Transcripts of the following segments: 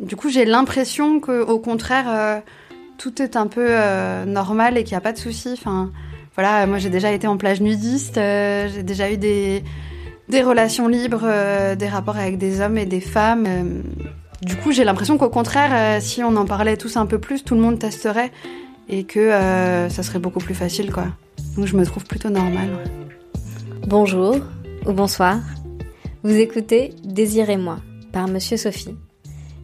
Du coup, j'ai l'impression que, au contraire, tout est un peu normal et qu'il n'y a pas de souci. Enfin, voilà, moi j'ai déjà été en plage nudiste, j'ai déjà eu des des relations libres, des rapports avec des hommes et des femmes. du coup, j'ai l'impression qu'au contraire, si on en parlait tous un peu plus, tout le monde testerait et que ça serait beaucoup plus facile, quoi. Donc je me trouve plutôt normale. Bonjour ou bonsoir. Vous écoutez Désirez-moi par Monsieur Sophie.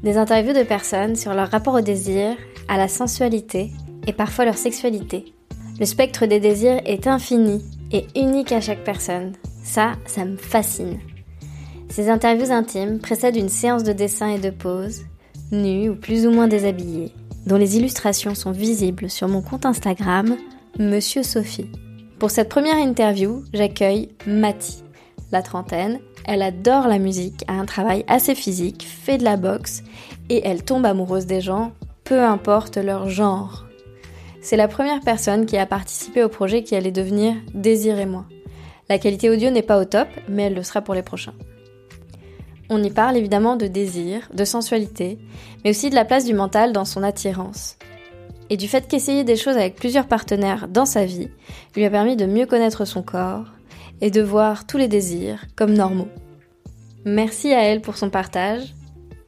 Des interviews de personnes sur leur rapport au désir, à la sensualité et parfois leur sexualité. Le spectre des désirs est infini et unique à chaque personne. Ça, ça me fascine. Ces interviews intimes précèdent une séance de dessin et de pose, nue ou plus ou moins déshabillée, dont les illustrations sont visibles sur mon compte Instagram, Monsieur Sophie. Pour cette première interview, j'accueille Mati. La trentaine, elle adore la musique, a un travail assez physique, fait de la boxe et elle tombe amoureuse des gens, peu importe leur genre. C'est la première personne qui a participé au projet qui allait devenir Désirez-moi. La qualité audio n'est pas au top, mais elle le sera pour les prochains. On y parle évidemment de désir, de sensualité, mais aussi de la place du mental dans son attirance et du fait qu'essayer des choses avec plusieurs partenaires dans sa vie lui a permis de mieux connaître son corps et de voir tous les désirs comme normaux. Merci à elle pour son partage.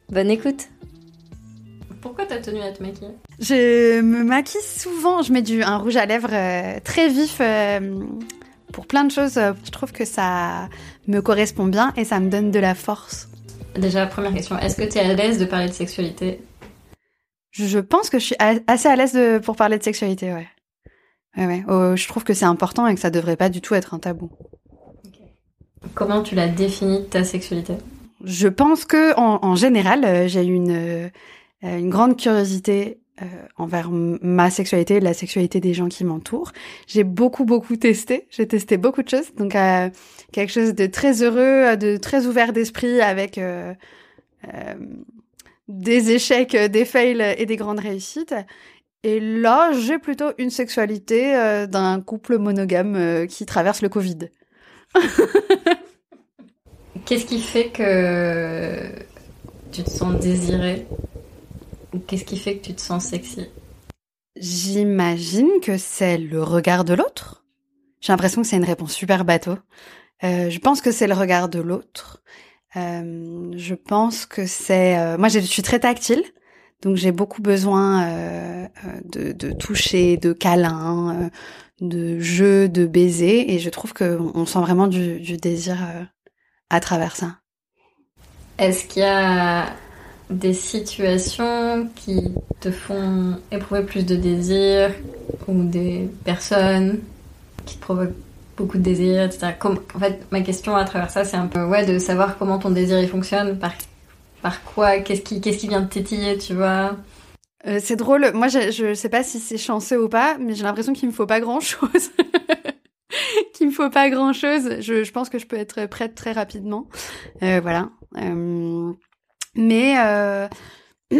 Bonne écoute. Pourquoi t'as tenu à te maquiller? Je me maquille souvent. Je mets du, un rouge à lèvres euh, très vif euh, pour plein de choses. Je trouve que ça me correspond bien et ça me donne de la force. Déjà, première question, est-ce que tu es à l'aise de parler de sexualité? Je pense que je suis assez à l'aise pour parler de sexualité, ouais. Ouais, ouais. Oh, je trouve que c'est important et que ça devrait pas du tout être un tabou. Comment tu l'as définie ta sexualité? Je pense que en, général, euh, j'ai une euh, une grande curiosité euh, envers ma sexualité et la sexualité des gens qui m'entourent. J'ai beaucoup beaucoup testé, j'ai testé beaucoup de choses, donc quelque chose de très heureux, de très ouvert d'esprit avec des échecs, des fails et des grandes réussites. Et là, j'ai plutôt une sexualité d'un couple monogame qui traverse le Covid. Qu'est-ce qui fait que tu te sens désirée qu'est-ce qui fait que tu te sens sexy? J'imagine que c'est le regard de l'autre. J'ai l'impression que c'est une réponse super bateau. je pense que c'est le regard de l'autre. Euh, je pense que c'est... Euh, moi, je suis très tactile, donc j'ai beaucoup besoin euh, de, de, toucher, de câlins, de jeux, de baisers, et je trouve qu'on on sent vraiment du, désir à travers ça. Est-ce qu'il y a des situations qui te font éprouver plus de désir ou des personnes qui te provoquent beaucoup de désirs, etc. en fait, ma question à travers ça, c'est un peu ouais, de savoir comment ton désir fonctionne, par, par quoi, qu'est-ce qui, vient de tétiller, tu vois? Euh, c'est drôle, moi je, je sais pas si c'est chanceux ou pas, mais j'ai l'impression qu'il me faut pas grand chose. qu'il me faut pas grand chose. Je, pense que je peux être prête très rapidement. Euh, voilà. Euh, mais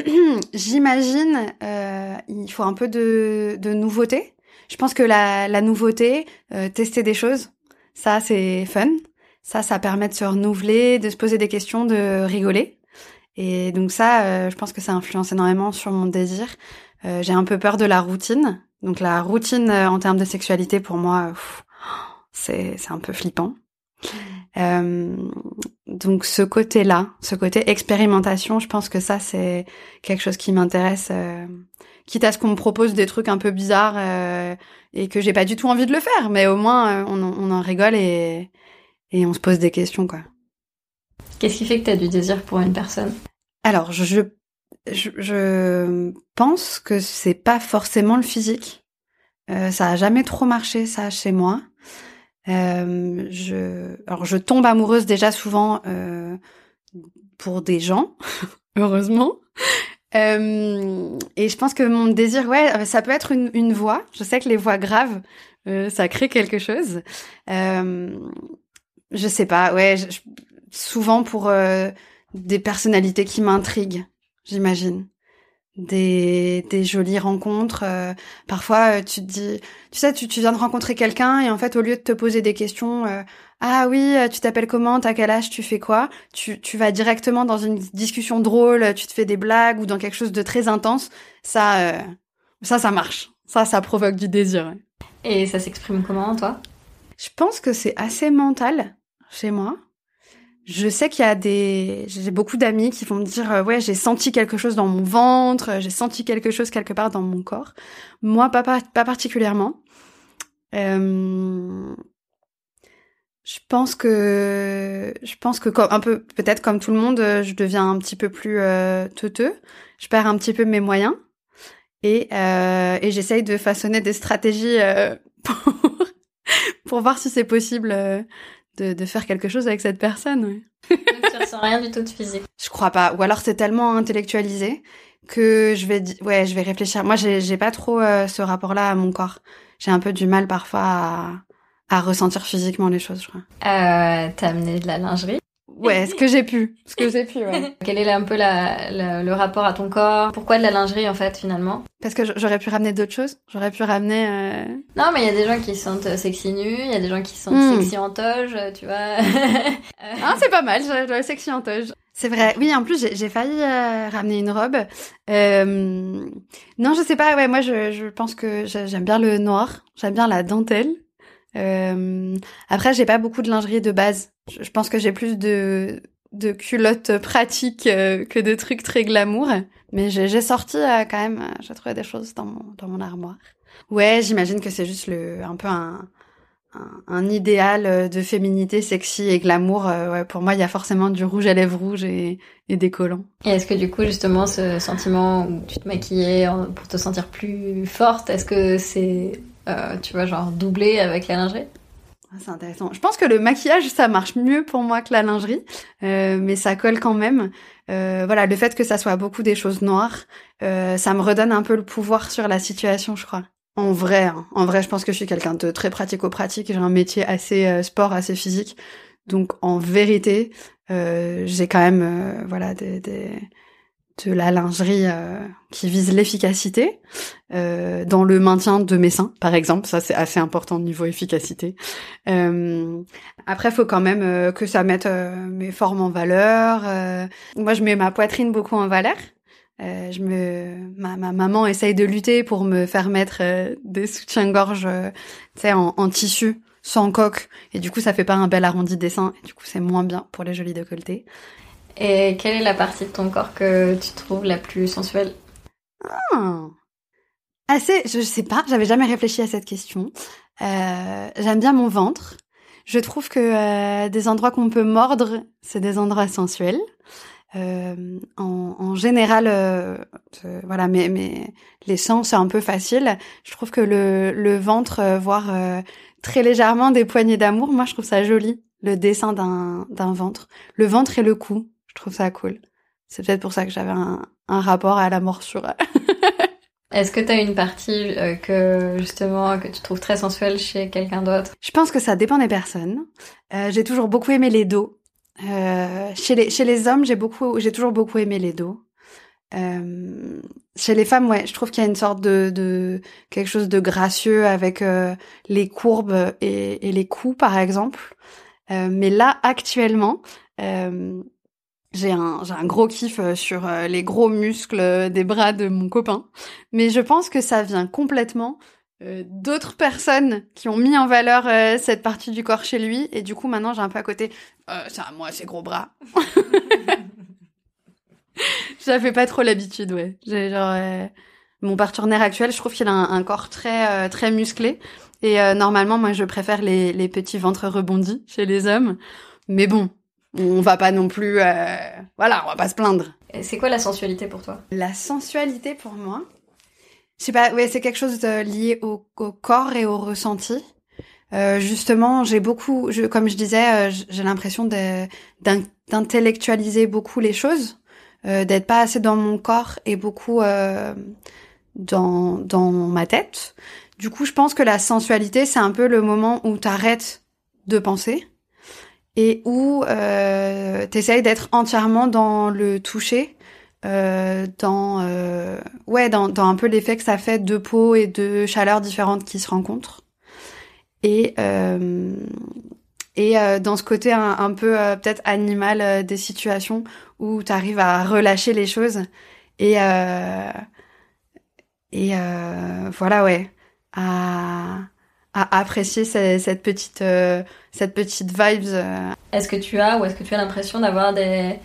j'imagine il faut un peu de, nouveauté. Je pense que la, nouveauté, tester des choses, ça c'est fun. Ça, ça permet de se renouveler, de se poser des questions, de rigoler. Et donc ça, euh, je pense que ça influence énormément sur mon désir. Euh, j'ai un peu peur de la routine. Donc la routine en termes de sexualité, pour moi, c'est un peu flippant. donc ce côté-là, ce côté expérimentation, je pense que ça c'est quelque chose qui m'intéresse quitte à ce qu'on me propose des trucs un peu bizarres euh, et que j'ai pas du tout envie de le faire, mais au moins euh, on, on, en rigole et, et on se pose des questions quoi. Qu'est-ce qui fait que tu as du désir pour une personne? Alors je, je, je pense que c'est pas forcément le physique. Euh, ça a jamais trop marché ça chez moi. Euh, je, alors je tombe amoureuse déjà souvent euh, pour des gens, heureusement. Euh, et je pense que mon désir, ouais, euh, ça peut être une, une voix. Je sais que les voix graves, euh, ça crée quelque chose. Euh, je sais pas, ouais, souvent pour euh, des personnalités qui m'intriguent, j'imagine. des, des jolies rencontres. Euh, parfois, tu te dis, tu sais, tu, tu viens de rencontrer quelqu'un et en fait, au lieu de te poser des questions, ah oui, tu t'appelles comment, t'as quel âge, tu fais quoi, tu, tu vas directement dans une discussion drôle, tu te fais des blagues ou dans quelque chose de très intense. Ça, ça, ça marche. Ça, ça provoque du désir. Et ça s'exprime comment, toi? Je pense que c'est assez mental chez moi. Je sais qu'il y a des, j'ai beaucoup d'amis qui vont me dire, euh, ouais, j'ai senti quelque chose dans mon ventre, j'ai senti quelque chose quelque part dans mon corps. Moi, pas, pas, particulièrement. Euh, je pense que, je pense que comme, un peu, peut-être comme tout le monde, je deviens un petit peu plus euh, teuteux. Je perds un petit peu mes moyens et, euh, et j'essaye de façonner des stratégies euh, pour, pour voir si c'est possible euh, de, de, faire quelque chose avec cette personne. Ouais. tu ressens rien du tout de physique. Je crois pas. Ou alors c'est tellement intellectualisé que je vais, ouais, je vais réfléchir. Moi, j'ai, pas trop euh, ce rapport-là à mon corps. J'ai un peu du mal parfois à, à ressentir physiquement les choses, je crois. Euh, T'as amené de la lingerie Ouais, ce que j'ai pu. Ce que j'ai pu, ouais. Quel est un peu la, le rapport à ton corps? Pourquoi de la lingerie, en fait, finalement? Parce que j'aurais pu ramener d'autres choses. J'aurais pu ramener... Euh... Non, mais il y a des gens qui sont euh, sexy nus, il y a des gens qui sont hmm. sexy en toge, tu vois. ah, c'est pas mal, le sexy en toge. C'est vrai. Oui, en plus, j'ai failli euh, ramener une robe. Euh... Non, je sais pas. Ouais, moi, je, je pense que j'aime bien le noir. J'aime bien la dentelle. Euh, après, j'ai pas beaucoup de lingerie de base. Je, pense que j'ai plus de de culottes pratiques euh, que de trucs très glamour. Mais j'ai sorti euh, quand même, euh, j'ai trouvé des choses dans mon dans mon armoire. Ouais, j'imagine que c'est juste le un peu un, un, idéal de féminité sexy et glamour. ouais, pour moi, il y a forcément du rouge à lèvres rouge et, et des collants. Et est-ce que du coup, justement, ce sentiment où tu te maquillais pour te sentir plus forte, est-ce que c'est euh, tu vois, genre doublé avec la lingerie. Ah, c'est intéressant. Je pense que le maquillage, ça marche mieux pour moi que la lingerie, euh, mais ça colle quand même. Euh, voilà, le fait que ça soit beaucoup des choses noires, ça me redonne un peu le pouvoir sur la situation, je crois. En vrai, hein. en vrai, je pense que je suis quelqu'un de très pratico-pratique. J'ai un métier assez sport, assez physique. Donc, en vérité, j'ai quand même, voilà, des, des de la lingerie euh, qui vise l'efficacité euh, dans le maintien de mes seins, par exemple. Ça, c'est assez important au niveau efficacité. Euh, après, faut quand même euh, que ça mette mes formes en valeur. moi, je mets ma poitrine beaucoup en valeur. ma, ma, maman essaye de lutter pour me faire mettre des soutiens-gorge, tu sais, en, tissu sans coque et du coup ça fait pas un bel arrondi des seins et du coup c'est moins bien pour les jolis décolletés. Et quelle est la partie de ton corps que tu trouves la plus sensuelle? Ah. Assez, je sais pas, j'avais jamais réfléchi à cette question. Euh, J'aime bien mon ventre. Je trouve que euh, des endroits qu'on peut mordre, c'est des endroits sensuels. Euh, en, général, voilà, mais, les sens c'est un peu facile. Je trouve que le, le ventre, voire très légèrement des poignées d'amour, moi je trouve ça joli, le dessin d'un ventre. Le ventre et le cou, je trouve ça cool. C'est peut-être pour ça que j'avais un, un, rapport à la morsure. Est-ce que tu as une partie euh, que justement que tu trouves très sensuelle chez quelqu'un d'autre? Je pense que ça dépend des personnes. Euh, j'ai toujours beaucoup aimé les dos. Euh, chez les chez les hommes, j'ai beaucoup j'ai toujours beaucoup aimé les dos. Euh, chez les femmes, ouais, je trouve qu'il y a une sorte de, de quelque chose de gracieux avec euh, les courbes et, et, les coups, par exemple. Euh, mais là, actuellement, j'ai un, un gros kiff euh, sur euh, les gros muscles des bras de mon copain. Mais je pense que ça vient complètement euh, d'autres personnes qui ont mis en valeur cette partie du corps chez lui. Et du coup, maintenant, j'ai un peu à côté, euh, ça, moi, ces gros bras. J'avais pas trop l'habitude, ouais. J'ai genre, mon partenaire actuel, je trouve qu'il a un, corps très, très musclé. Et normalement, moi, je préfère les petits ventres rebondis chez les hommes. Mais bon, on va pas non plus, euh, voilà, on va pas se plaindre. C'est quoi la sensualité pour toi? La sensualité pour moi, je sais pas, ouais, c'est quelque chose de lié au, corps et au ressenti. Euh, justement, j'ai beaucoup, je, comme je disais, euh, j'ai l'impression d'intellectualiser beaucoup les choses, euh, d'être pas assez dans mon corps et beaucoup euh, dans dans ma tête. Du coup, je pense que la sensualité, c'est un peu le moment où t'arrêtes de penser et où euh, t'essayes d'être entièrement dans le toucher, euh, dans euh, ouais dans, dans un peu l'effet que ça fait de peau et de chaleur différentes qui se rencontrent. Et euh, et dans ce côté un, un peu peut-être animal des situations où tu arrives à relâcher les choses et et voilà ouais à à apprécier cette, cette petite cette petite vibes. Est-ce que tu as ou est-ce que tu as l'impression d'avoir des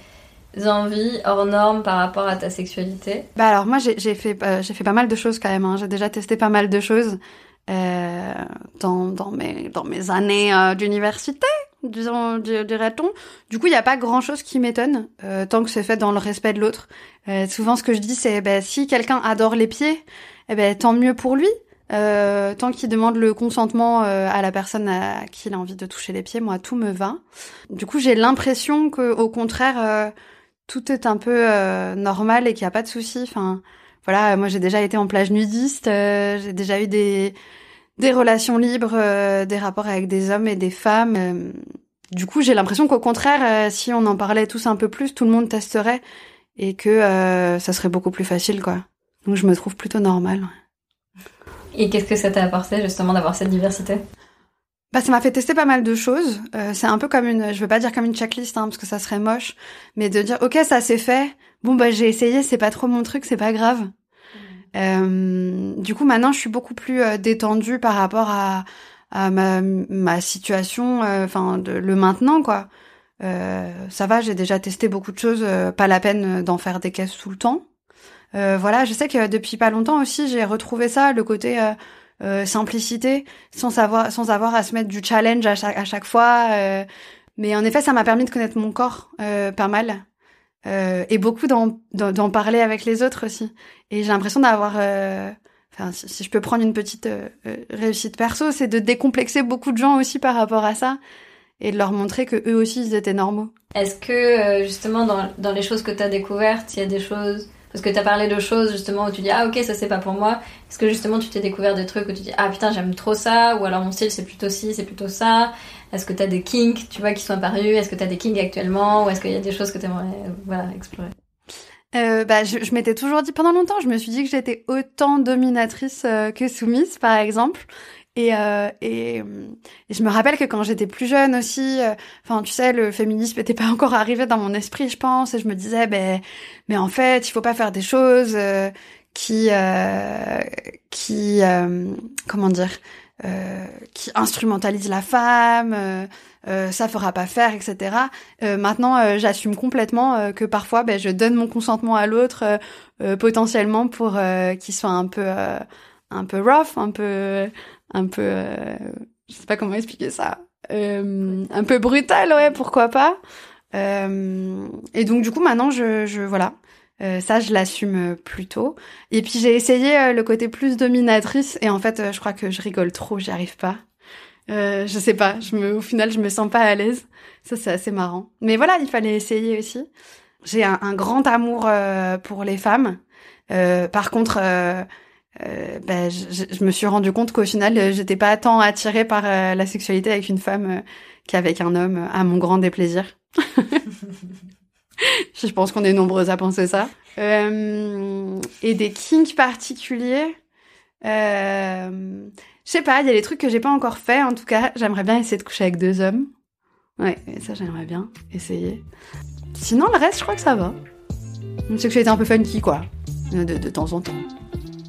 envies hors normes par rapport à ta sexualité? Bah alors moi j'ai fait euh, j'ai fait pas mal de choses quand même. Hein. J'ai déjà testé pas mal de choses euh, dans dans mes dans mes années euh, d'université, disons dirait-on. Du coup il y a pas grand chose qui m'étonne euh, tant que c'est fait dans le respect de l'autre. Euh, souvent ce que je dis c'est bah, si quelqu'un adore les pieds, eh ben tant mieux pour lui. Euh, tant qu'il demande le consentement euh, à la personne à qui il a envie de toucher les pieds, moi tout me va. Du coup, j'ai l'impression que, au contraire, euh, tout est un peu euh, normal et qu'il n'y a pas de souci. Enfin, voilà, moi j'ai déjà été en plage nudiste, euh, j'ai déjà eu des des relations libres, euh, des rapports avec des hommes et des femmes. du coup, j'ai l'impression qu'au contraire, si on en parlait tous un peu plus, tout le monde testerait et que ça serait beaucoup plus facile, quoi. Donc je me trouve plutôt normale. Et qu'est-ce que ça t'a apporté justement d'avoir cette diversité? Bah, ça m'a fait tester pas mal de choses. Euh, c'est un peu comme une, je veux pas dire comme une checklist, hein, parce que ça serait moche, mais de dire, ok, ça s'est fait. Bon, bah, j'ai essayé, c'est pas trop mon truc, c'est pas grave. Mmh. Euh, du coup, maintenant, je suis beaucoup plus euh, détendue par rapport à, à ma, ma situation, euh, enfin, le maintenant, quoi. Euh, ça va, j'ai déjà testé beaucoup de choses, pas la peine d'en faire des caisses tout le temps. Voilà, je sais que depuis pas longtemps aussi, j'ai retrouvé ça, le côté euh, simplicité, sans savoir, sans avoir à se mettre du challenge à chaque, à chaque fois. Euh, mais en effet, ça m'a permis de connaître mon corps euh, pas mal et beaucoup d'en parler avec les autres aussi. Et j'ai l'impression d'avoir Enfin, si, si, je peux prendre une petite réussite perso, c'est de décomplexer beaucoup de gens aussi par rapport à ça et de leur montrer que eux aussi ils étaient normaux. Est-ce que justement dans, dans les choses que tu as découvertes, il y a des choses parce que tu as parlé de choses justement où tu dis ah ok ça c'est pas pour moi. Est-ce que justement tu t'es découvert des trucs où tu dis ah putain j'aime trop ça ou alors mon style c'est plutôt ci, c'est plutôt ça. Est-ce que tu as des kinks, tu vois, qui sont apparus? Est-ce que tu as des kinks actuellement? Ou est-ce qu'il y a des choses que tu aimerais voilà, explorer? Euh, bah, je, je m'étais toujours dit pendant longtemps, je me suis dit que j'étais autant dominatrice euh, que soumise, par exemple. Et, euh, et, je me rappelle que quand j'étais plus jeune aussi, euh, enfin tu sais, le féminisme n'était pas encore arrivé dans mon esprit, je pense, et je me disais, ben, mais en fait, il faut pas faire des choses euh, qui, euh, qui, comment dire, qui instrumentalisent la femme. ça fera pas faire, etc. maintenant, j'assume complètement que parfois, ben, je donne mon consentement à l'autre potentiellement pour qu'il soit un peu, un peu rough, un peu un peu, euh, je sais pas comment expliquer ça, euh, un peu brutal, ouais, pourquoi pas. Euh, et donc du coup maintenant je, je voilà, euh, ça je l'assume plutôt. Et puis j'ai essayé le côté plus dominatrice et en fait je crois que je rigole trop, j'y arrive pas. je sais pas, je me, au final je me sens pas à l'aise. Ça c'est assez marrant. Mais voilà, il fallait essayer aussi. J'ai un grand amour pour les femmes. par contre euh, bah, je, je, me suis rendu compte qu'au final, euh, j'étais pas tant attirée par euh, la sexualité avec une femme euh, qu'avec un homme, à mon grand déplaisir. je pense qu'on est nombreuses à penser ça. et des kinks particuliers, je sais pas, il y a des trucs que j'ai pas encore fait. En tout cas, j'aimerais bien essayer de coucher avec deux hommes. Ouais, ça j'aimerais bien essayer. Sinon, le reste, je crois que ça va. Une sexualité un peu funky, quoi, de, de temps en temps.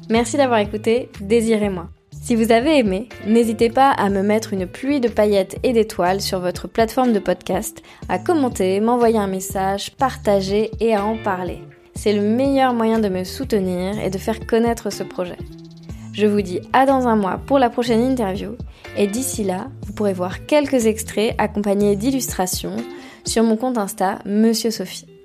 Merci d'avoir écouté Désirez-moi. Si vous avez aimé, n'hésitez pas à me mettre une pluie de paillettes et d'étoiles sur votre plateforme de podcast, à commenter, m'envoyer un message, partager et à en parler. C'est le meilleur moyen de me soutenir et de faire connaître ce projet. Je vous dis à dans un mois pour la prochaine interview et d'ici là, vous pourrez voir quelques extraits accompagnés d'illustrations sur mon compte Insta Monsieur Sophie.